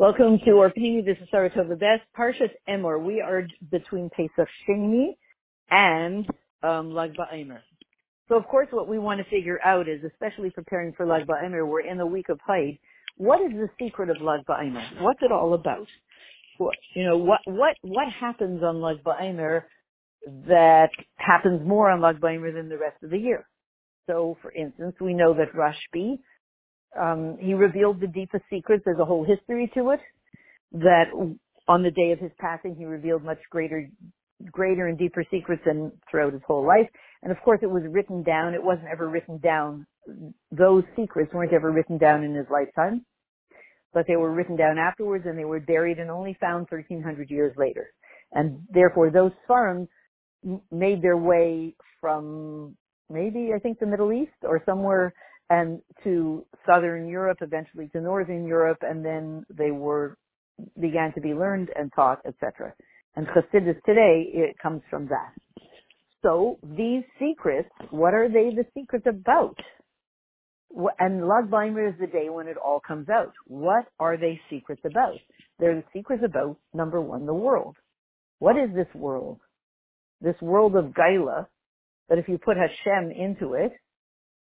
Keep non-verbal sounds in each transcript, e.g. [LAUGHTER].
Welcome to our This is Sarah Tova Best. Parshas Emor. We are between Pesach Sheni and um, Lag BaOmer. So of course what we want to figure out is, especially preparing for Lag BaOmer, we're in the week of Hod. What is the secret of Lag BaOmer? What's it all about? What, you know, what, what, what happens on Lag BaOmer that happens more on Lag BaOmer than the rest of the year? So for instance, we know that Rashbi um, he revealed the deepest secrets. There's a whole history to it. That on the day of his passing, he revealed much greater, greater and deeper secrets than throughout his whole life. And of course, it was written down. It wasn't ever written down. Those secrets weren't ever written down in his lifetime, but they were written down afterwards, and they were buried and only found 1,300 years later. And therefore, those farms made their way from maybe I think the Middle East or somewhere and to southern Europe, eventually to northern Europe, and then they were began to be learned and taught, etc. And Chassidus today, it comes from that. So these secrets, what are they the secrets about? And Lag is the day when it all comes out. What are they secrets about? They're the secrets about, number one, the world. What is this world? This world of Gaila, that if you put Hashem into it,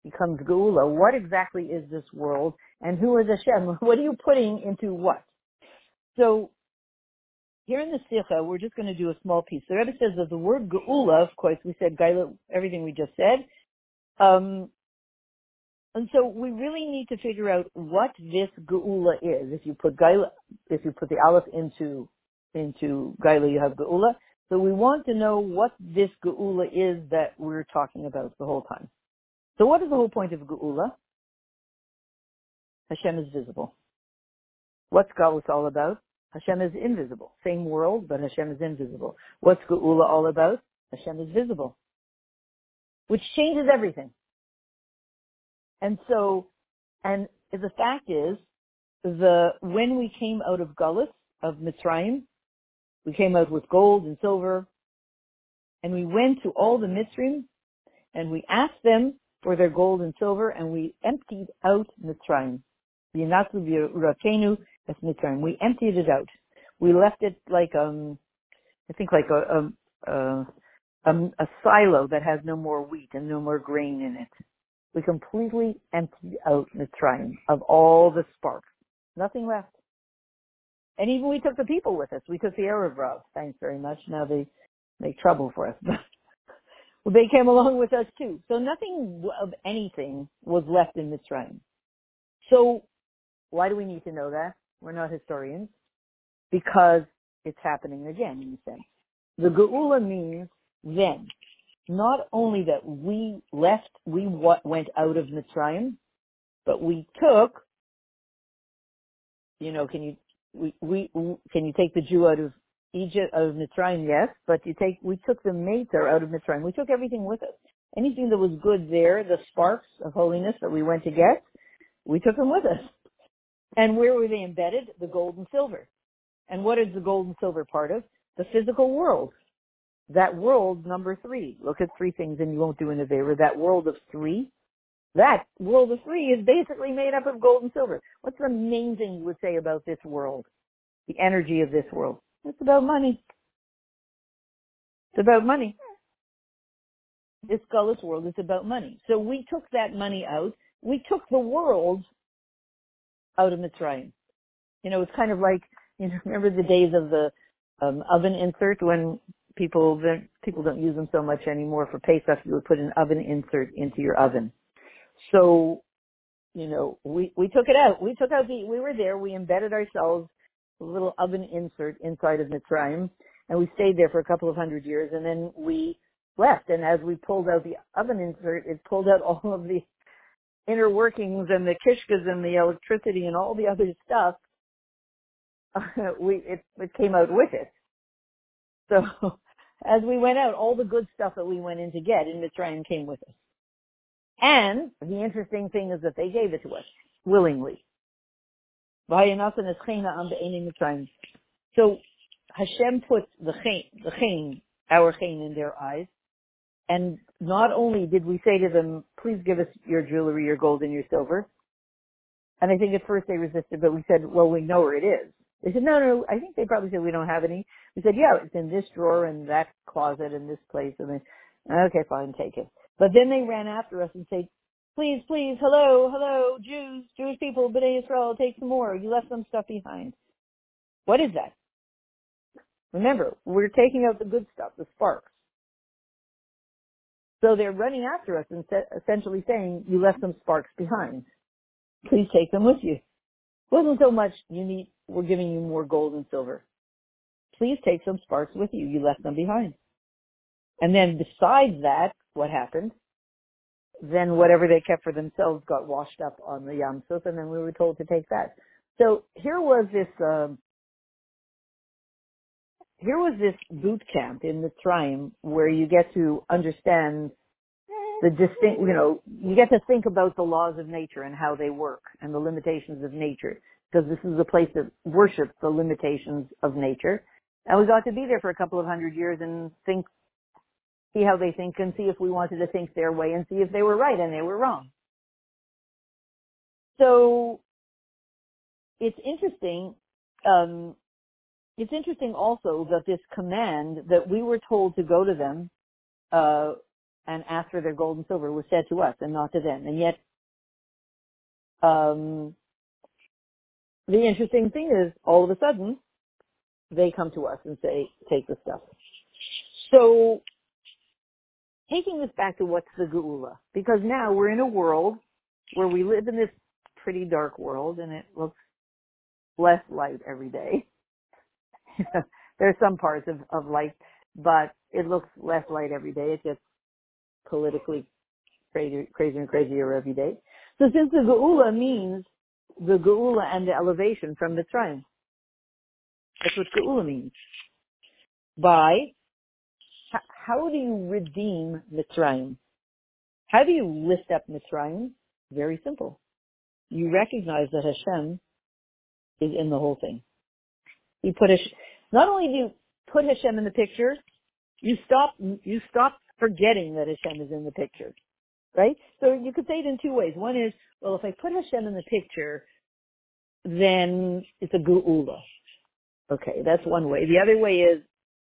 becomes Geula. What exactly is this world? And who is Hashem? [LAUGHS] What are you putting into what? So here in the Sikha, we're just going to do a small piece. The Rebbe says that the word Geula, of course, we said Gaila, everything we just said. Um, and so we really need to figure out what this Geula is. If you put Gaila, if you put the Aleph into, into Gaila, you have Geula. So we want to know what this Geula is that we're talking about the whole time. So what is the whole point of Geula? Hashem is visible. What's Galus all about? Hashem is invisible. Same world, but Hashem is invisible. What's Geula all about? Hashem is visible. Which changes everything. And so, and the fact is, the, when we came out of Galus, of Mitzrayim, we came out with gold and silver, and we went to all the Mitzrayim, and we asked them for their gold and silver, and we emptied out Mitzrayim. We emptied it out. We left it like um, I think like a a, a, a silo that has no more wheat and no more grain in it. We completely emptied out Mitzrayim of all the sparks. Nothing left. And even we took the people with us. We took the Erev Rav. Thanks very much. Now they make trouble for us. [LAUGHS] Well, they came along with us too. So nothing of anything was left in Mitzrayim. So why do we need to know that? We're not historians. Because it's happening again, in you say. The Geula means then, not only that we left, we went out of Mitzrayim, but we took, you know, can you, we, we, can you take the Jew out of Egypt of Mitzrayim, yes, but you take we took the Mater out of Mitzrayim. We took everything with us. Anything that was good there, the sparks of holiness that we went to get, we took them with us. And where were they embedded? The gold and silver. And what is the gold and silver part of? The physical world. That world, number three. Look at three things and you won't do an Avera. That world of three. That world of three is basically made up of gold and silver. What's the main thing you would say about this world? The energy of this world. It's about money. It's about money. This gullus world is about money. So we took that money out. We took the world out of Mitzrayim. You know, it's kind of like, you know, [LAUGHS] remember the days of the um, oven insert when people people don't use them so much anymore for Pesach. You would put an oven insert into your oven. So, you know, we we took it out. We took out the. We were there. We embedded ourselves little oven insert inside of Mitzrayim, and we stayed there for a couple of hundred years, and then we left. And as we pulled out the oven insert, it pulled out [LAUGHS] all of the inner workings and the kishkas and the electricity and all the other stuff. [LAUGHS] We it, it came out with it. So [LAUGHS] as we went out, all the good stuff that we went in to get in Mitzrayim came with us. And the interesting thing is that they gave it to us willingly. So Hashem put the chen, the chen, our chen in their eyes. And not only did we say to them, please give us your jewelry, your gold and your silver. And I think at first they resisted, but we said, well, we know where it is. They said, no, no, I think they probably said we don't have any. We said, yeah, it's in this drawer and that closet and this place. And then, okay, fine, take it. But then they ran after us and said, please, please, hello, hello, Jews, Jewish people, B'nai Israel, take some more. You left some stuff behind. What is that? Remember, we're taking out the good stuff, the sparks. So they're running after us and essentially saying, you left some sparks behind. Please take them with you. Wasn't so much you need, we're giving you more gold and silver. Please take some sparks with you. You left them behind. And then besides that, what happened? Then whatever they kept for themselves got washed up on the Yam Suf, and then we were told to take that. So here was this, um, here was this boot camp in the Mitzrayim where you get to understand the distinct, you know, you get to think about the laws of nature and how they work and the limitations of nature because this is a place that worships the limitations of nature. And we got to be there for a couple of hundred years and think, see how they think and see if we wanted to think their way and see if they were right and they were wrong. So it's interesting, um, it's interesting also that this command that we were told to go to them uh, and ask for their gold and silver was said to us and not to them. And yet, um, the interesting thing is, all of a sudden, they come to us and say, take the stuff. So, taking this back to what's the Geula, because now we're in a world where we live in this pretty dark world and it looks less light every day. [LAUGHS] There's some parts of, of light, but it looks less light every day. It gets politically crazier, crazier and crazier every day. So since the Geula means the Geula and the elevation from the Mitzrayim, that's what Geula means. By how do you redeem Mitzrayim? How do you lift up Mitzrayim? Very simple. You recognize that Hashem is in the whole thing. You put Hashem, not only do you put Hashem in the picture, you stop, you stop forgetting that Hashem is in the picture. Right? So you could say it in two ways. One is, well, if I put Hashem in the picture, then it's a geula. Okay, that's one way. The other way is,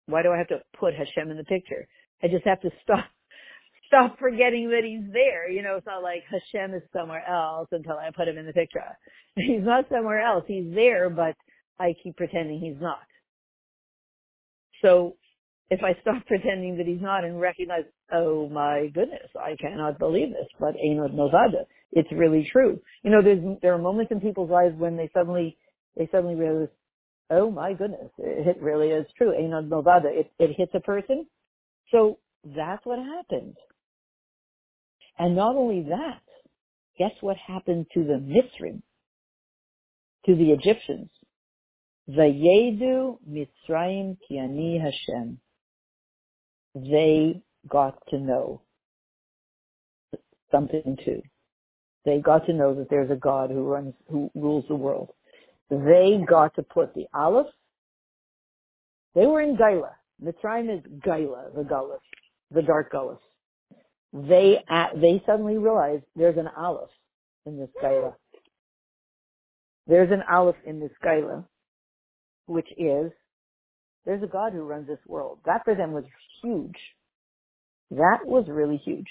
why do I have to put Hashem in the picture? I just have to stop [LAUGHS] stop forgetting that he's there. You know, it's not like Hashem is somewhere else until I put him in the picture. [LAUGHS] He's not somewhere else. He's there, but I keep pretending he's not. So if I stop [LAUGHS] pretending that he's not and recognize, oh my goodness, I cannot believe this, but Ein Od Milvado, it's really true. You know, there's, there are moments in people's lives when they suddenly, they suddenly realize, oh my goodness, it really is true. Ein Od Milvado, it, it hits a person. So that's what happened. And not only that, guess what happened to the Mitzrim, to the Egyptians? Vayedu Mitzrayim ki ani Hashem they got to know something too. They got to know that there's a God who runs, who rules the world. They got to put the Aleph. They were in Gaila. Mitzrayim is Gaila, the Gullus, the dark Gullus. They, they suddenly realized there's an Aleph in this Gaila. There's an Aleph in this Gaila, which is there's a God who runs this world. That for them was huge. That was really huge.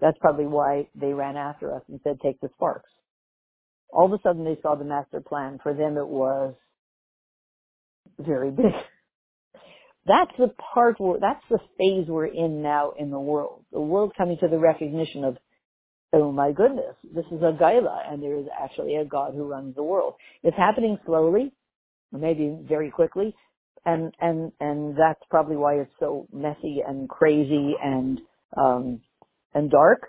That's probably why they ran after us and said, take the sparks. All of a sudden they saw the master plan. For them it was very big. [LAUGHS] That's the part where, that's the phase we're in now in the world. The world coming to the recognition of, oh my goodness, this is a Gaila and there is actually a God who runs the world. It's happening slowly, maybe very quickly, and and and that's probably why it's so messy and crazy and um and dark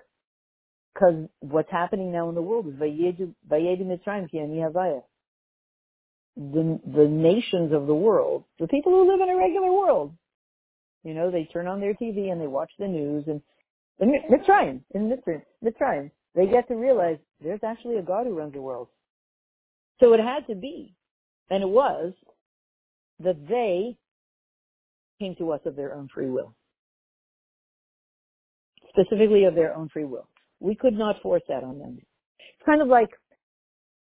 because what's happening now in the world is vayedu mitzrayim ki ani havaya the the nations of the world the people who live in a regular world you know they turn on their TV and they watch the news and and Mitzrayim in Mitzrayim Mitzrayim they get to realize there's actually a God who runs the world so it had to be and it was that they came to us of their own free will. Specifically of their own free will. We could not force that on them. It's kind of like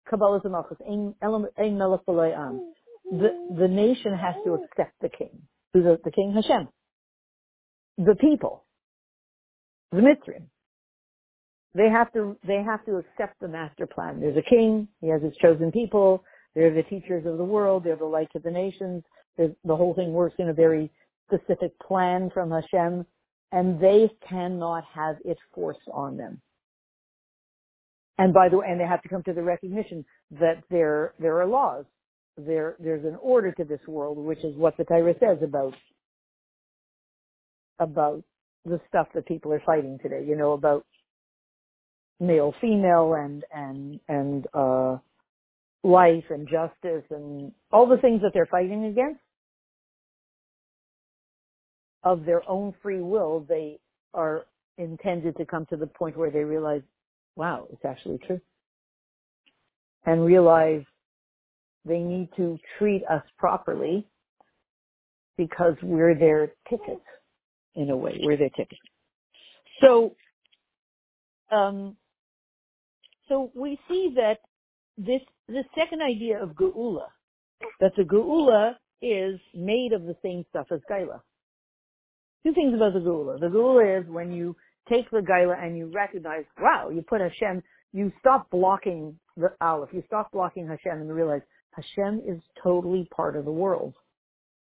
Kabbalah Malchus, Ein Melech Am. The, the nation has to accept the king. Who's the, the king? Hashem. The people. The Mitzrim. They have to, they have to accept the master plan. There's a king, he has his chosen people, they're the teachers of the world, they're the light of the nations, the whole thing works in a very specific plan from Hashem, and they cannot have it forced on them. And by the way, and they have to come to the recognition that there there are laws. There there's an order to this world, which is what the Torah says about about the stuff that people are fighting today. You know about male female and and and uh life and justice and all the things that they're fighting against of their own free will they are intended to come to the point where they realize wow, it's actually true. And realize they need to treat us properly because we're their ticket in a way. We're their ticket. So, um, so we see that this, the second idea of Geula, that the Geula is made of the same stuff as Gaila. Two things about the Geula. The Geula is when you take the Gaila and you recognize, wow, you put Hashem, you stop blocking the Aleph, you stop blocking Hashem and you realize Hashem is totally part of the world.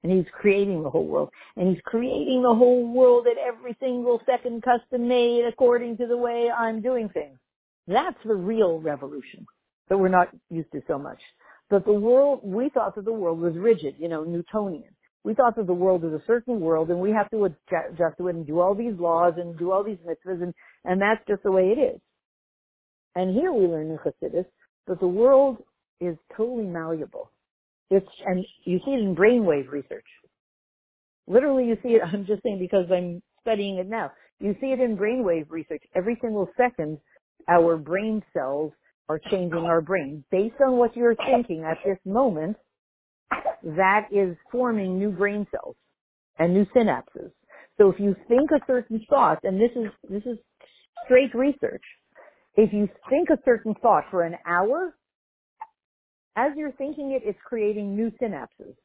And he's creating the whole world. And he's creating the whole world at every single second custom made according to the way I'm doing things. That's the real revolution that we're not used to so much. But the world, we thought that the world was rigid, you know, Newtonian we thought that the world is a certain world and we have to adjust to it and do all these laws and do all these mitzvahs and, and that's just the way it is. And here we learn in Chassidus that the world is totally malleable. It's, and you see it in brainwave research. Literally you see it, [LAUGHS] I'm just saying because I'm studying it now. You see it in brainwave research. Every single second, our brain cells are changing our brain based on what you're thinking at this moment that is forming new brain cells and new synapses. So if you think a certain thought, and this is, this is straight research, if you think a certain thought for an hour, as you're thinking it, it's creating new synapses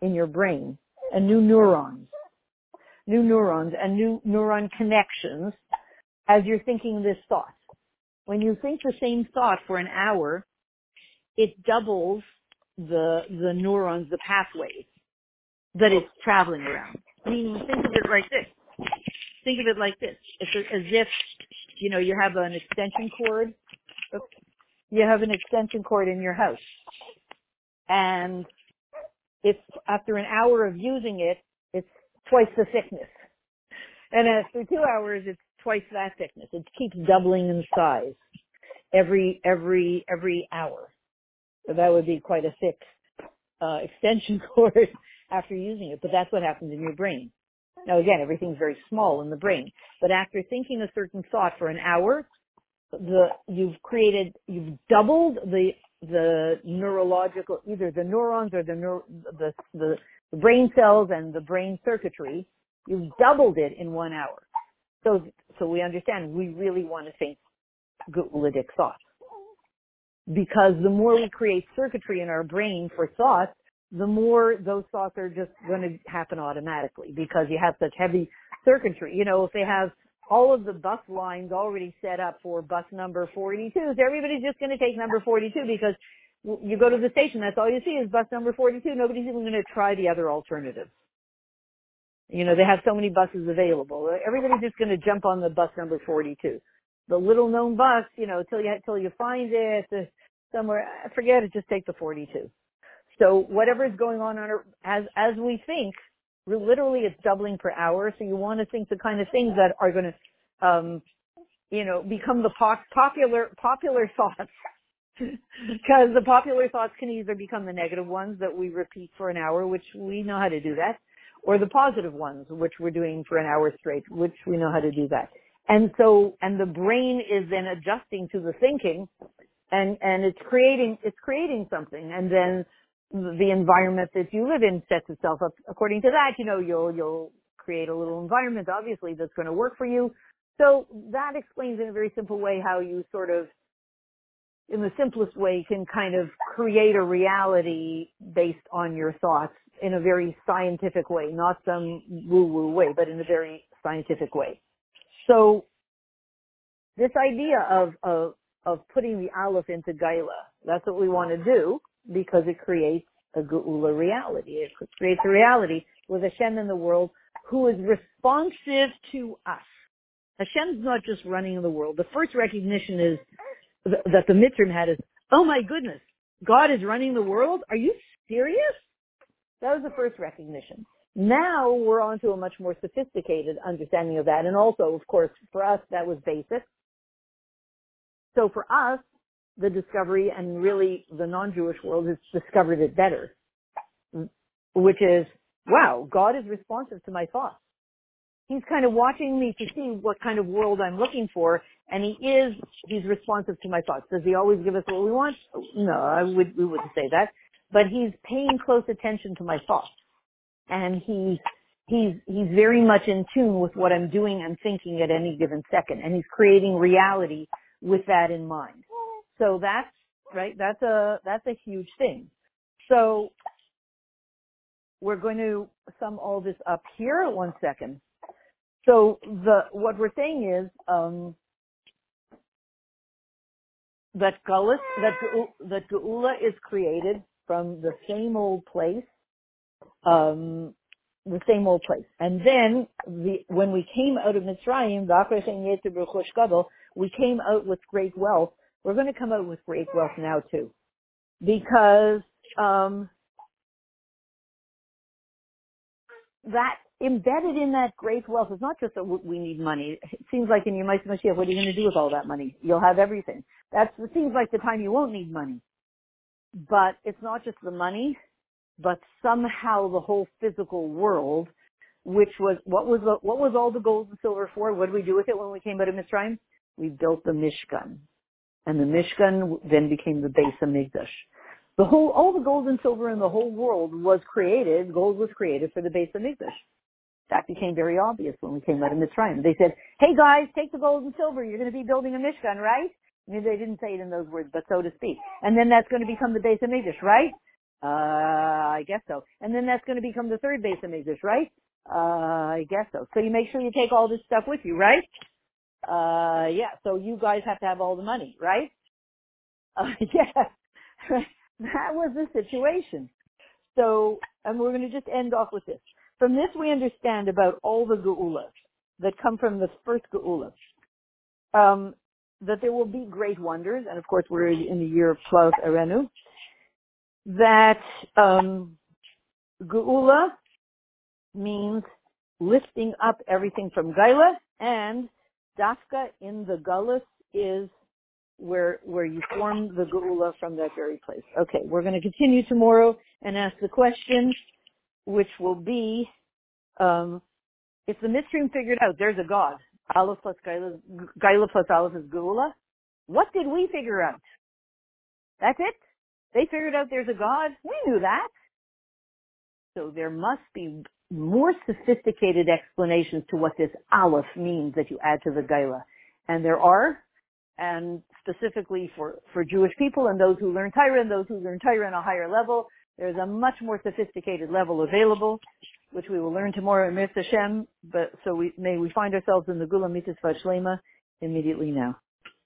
in your brain and new neurons, new neurons and new neuron connections as you're thinking this thought. When you think the same thought for an hour, it doubles the the neurons, the pathways that it's traveling around. Meaning, think of it like this. Think of it like this. It's as if you know you have an extension cord. You have an extension cord in your house, and if after an hour of using it, it's twice the thickness, and after two hours, it's twice that thickness. It keeps doubling in size every every every hour. So that would be quite a thick uh, [LAUGHS] extension cord after using it. But that's what happens in your brain. Now again, everything's very small in the brain. But after thinking a certain thought for an hour, the you've created you've doubled the the neurological either the neurons or the neuro, the, the the brain cells and the brain circuitry. You've doubled it in one hour. So so we understand we really want to think Geulidic thoughts because the more we create circuitry in our brain for thoughts, the more those thoughts are just going to happen automatically because you have such heavy circuitry. You know, if they have all of the bus lines already set up for bus number 42, so everybody's just going to take number 42 because you go to the station, that's all you see is bus number 42. Nobody's even going to try the other alternatives. You know, they have so many buses available. Everybody's just going to jump on the bus number 42 the little known bus, you know, till you till you find it uh, I Forget it. Just take the 42. So whatever is going on on as as we think, literally it's doubling per hour. So you want to think the kind of things that are going to, um, you know, become the pop, popular popular [LAUGHS] thoughts. Because the popular thoughts can either become the negative ones that we repeat for an hour, which we know how to do that, or the positive ones, which we're doing for an hour straight, which we know how to do that. And so, and the brain is then adjusting to the thinking and, and it's creating, it's creating something. And then the environment that you live in sets itself up according to that. You know, you'll, you'll create a little environment, obviously, that's going to work for you. So that explains in a very simple way how you sort of, in the simplest way, can kind of create a reality based on your thoughts in a very scientific way, not some woo-woo way, but in a very scientific way. So this idea of, of, of putting the aleph into Gaila, that's what we want to do because it creates a Geula reality. It creates a reality with Hashem in the world who is responsive to us. Hashem's not just running the world. The first recognition is th- that the Mitzrim had is, oh my goodness, God is running the world? Are you serious? That was the first recognition. Now we're on to a much more sophisticated understanding of that. And also, of course, for us, that was basic. So for us, the discovery and really the non-Jewish world has discovered it better, which is, wow, God is responsive to my thoughts. He's kind of watching me to see what kind of world I'm looking for, and he is, he's responsive to my thoughts. Does he always give us what we want? No, I would, we wouldn't say that. But he's paying close attention to my thoughts. And he's, he's, he's very much in tune with what I'm doing and thinking at any given second. And he's creating reality with that in mind. So that's, right, that's a, that's a huge thing. So we're going to sum all this up here. One second. So the, what we're saying is, um, that Gullus, that, that Geula is created from the same old place, um, the same old place. And then the, when we came out of Mitzrayim, we came out with great wealth. We're going to come out with great wealth now too, because um, that embedded in that great wealth is not just that we need money. It seems like in your Mashiach, what are you going to do with all that money? You'll have everything. That's it seems like the time you won't need money. But it's not just the money, but somehow the whole physical world, which was what was the, what was all the gold and silver for? What did we do with it when we came out of Mitzrayim? We built the Mishkan, and the Mishkan then became the Beis Hamikdash. The whole, all the gold and silver in the whole world was created. Gold was created for the base of Hamikdash. That became very obvious when we came out of Mitzrayim. They said, "Hey guys, take the gold and silver. You're going to be building a Mishkan, right?" I mean, they didn't say it in those words, but so to speak. And then that's going to become the base of Hamikdash, right? Uh, I guess so. And then that's going to become the third base of Hamikdash, right? Uh, I guess so. So you make sure you take all this stuff with you, right? Uh, yeah. So you guys have to have all the money, right? [LAUGHS] Uh, yeah. [LAUGHS] that was the situation. So, and we're going to just end off with this. From this, we understand about all the geulas that come from the first geula. Um, that there will be great wonders, and of course we're in the year of Plaus Arenu, that um, Geula means lifting up everything from Gaila, and Dafka in the Gullus is where where you form the Geula from that very place. Okay, we're going to continue tomorrow and ask the question, which will be, um, if the Mitzrim figured out there's a God, Aleph plus Gaila, Gaila plus Aleph is Geula. What did we figure out? That's it? They figured out there's a God. We knew that. So there must be more sophisticated explanations to what this Aleph means that you add to the Gaila. And there are, and specifically for, for Jewish people and those who learn Torah and those who learn Torah on a higher level, there's a much more sophisticated level available which we will learn tomorrow in Mirz Hashem, but so we, may we find ourselves in the Geula Mitzvah Shlema immediately now.